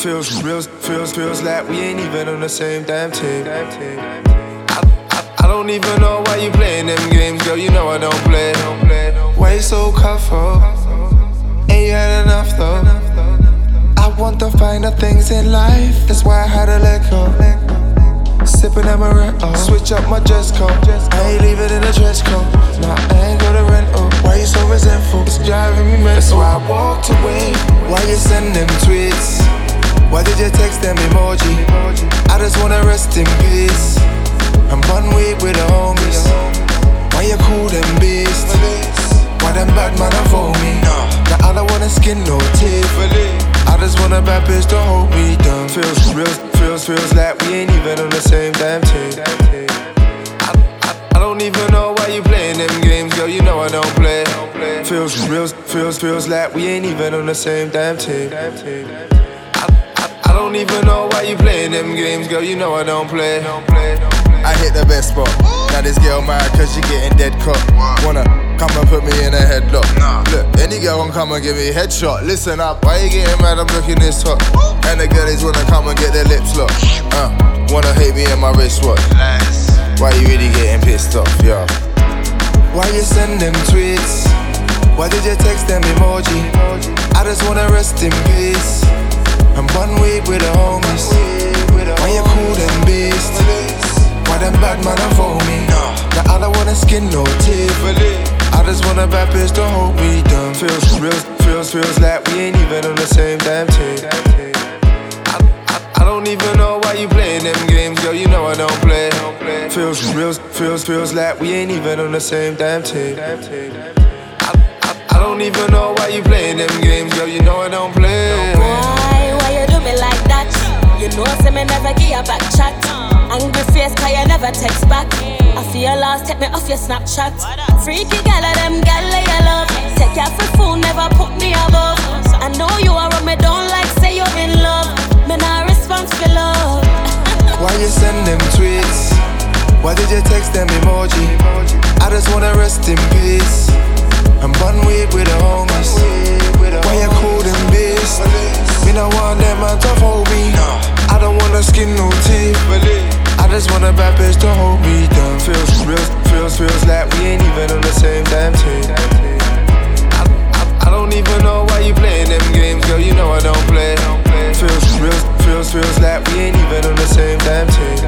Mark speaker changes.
Speaker 1: Feels real, feels, feels like we ain't even on the same damn team. I, I, I don't even know why you playing them games, girl. You know I don't play. Why you so cutthroat? Ain't you had enough though? I want the finer things in life, that's why I had to let go. Sipping amaretto, switch up my dress code. I ain't leaving in a dress code. Nah, I ain't gonna rent. Oh, why you so resentful? It's driving me mental. That's why I walked away. Why you send them tweets? You text them emoji? I just wanna rest in peace. I'm one week with the homies. Why you cool them beast? Why them bad man for me? Now I don't wanna skin no teeth. I just wanna bad bitch to hold me down. Feels real, feels, feels like we ain't even on the same damn team. I, I, don't even know why you playing them games, girl. You know I don't play. Feels real, feels, feels like we ain't even on the same damn team. Don't even know why you playing them games, girl. You know I don't play.
Speaker 2: I hit the best spot. Now this girl mad cause she getting dead cut. Wanna come and put me in a headlock. Look, any girl can come and give me a headshot. Listen up, why you getting mad? I'm looking this hot. And the girlies wanna come and get their lips locked. Uh, wanna hate me in my wristwatch. Why you really getting pissed off, yeah?
Speaker 1: Why you send them tweets? Why did you text them emoji? I just wanna rest in peace. I'm one week with the homies. Why you cool them beast? Why them bad man for me? Now I don't wanna skin no teeth. I just wanna bad bitch to hold me down. Feels real, feels, feels like we ain't even on the same damn team. I, I, don't even know why you playing them games, girl. You know I don't play. Feels real, feels, feels like we ain't even on the same damn team. I, I, I don't even know why you playing them games, girl. You know I don't play.
Speaker 3: Know, say me never give you back chat. Angry face, cause you never text back. I feel lost, take me off your Snapchat. Freaky gal of them gal you love. Take you for fool, never put me above. I know you are what me don't like, say you're in love. Me not response for love.
Speaker 1: Why you send them tweets? Why did you text them emoji? I just wanna rest in peace. Feels, feels like we ain't even on the same damn team. I, I, don't even know why you playing them games, girl. You know I don't play. Feels real, feels, feels like we ain't even on the same damn team.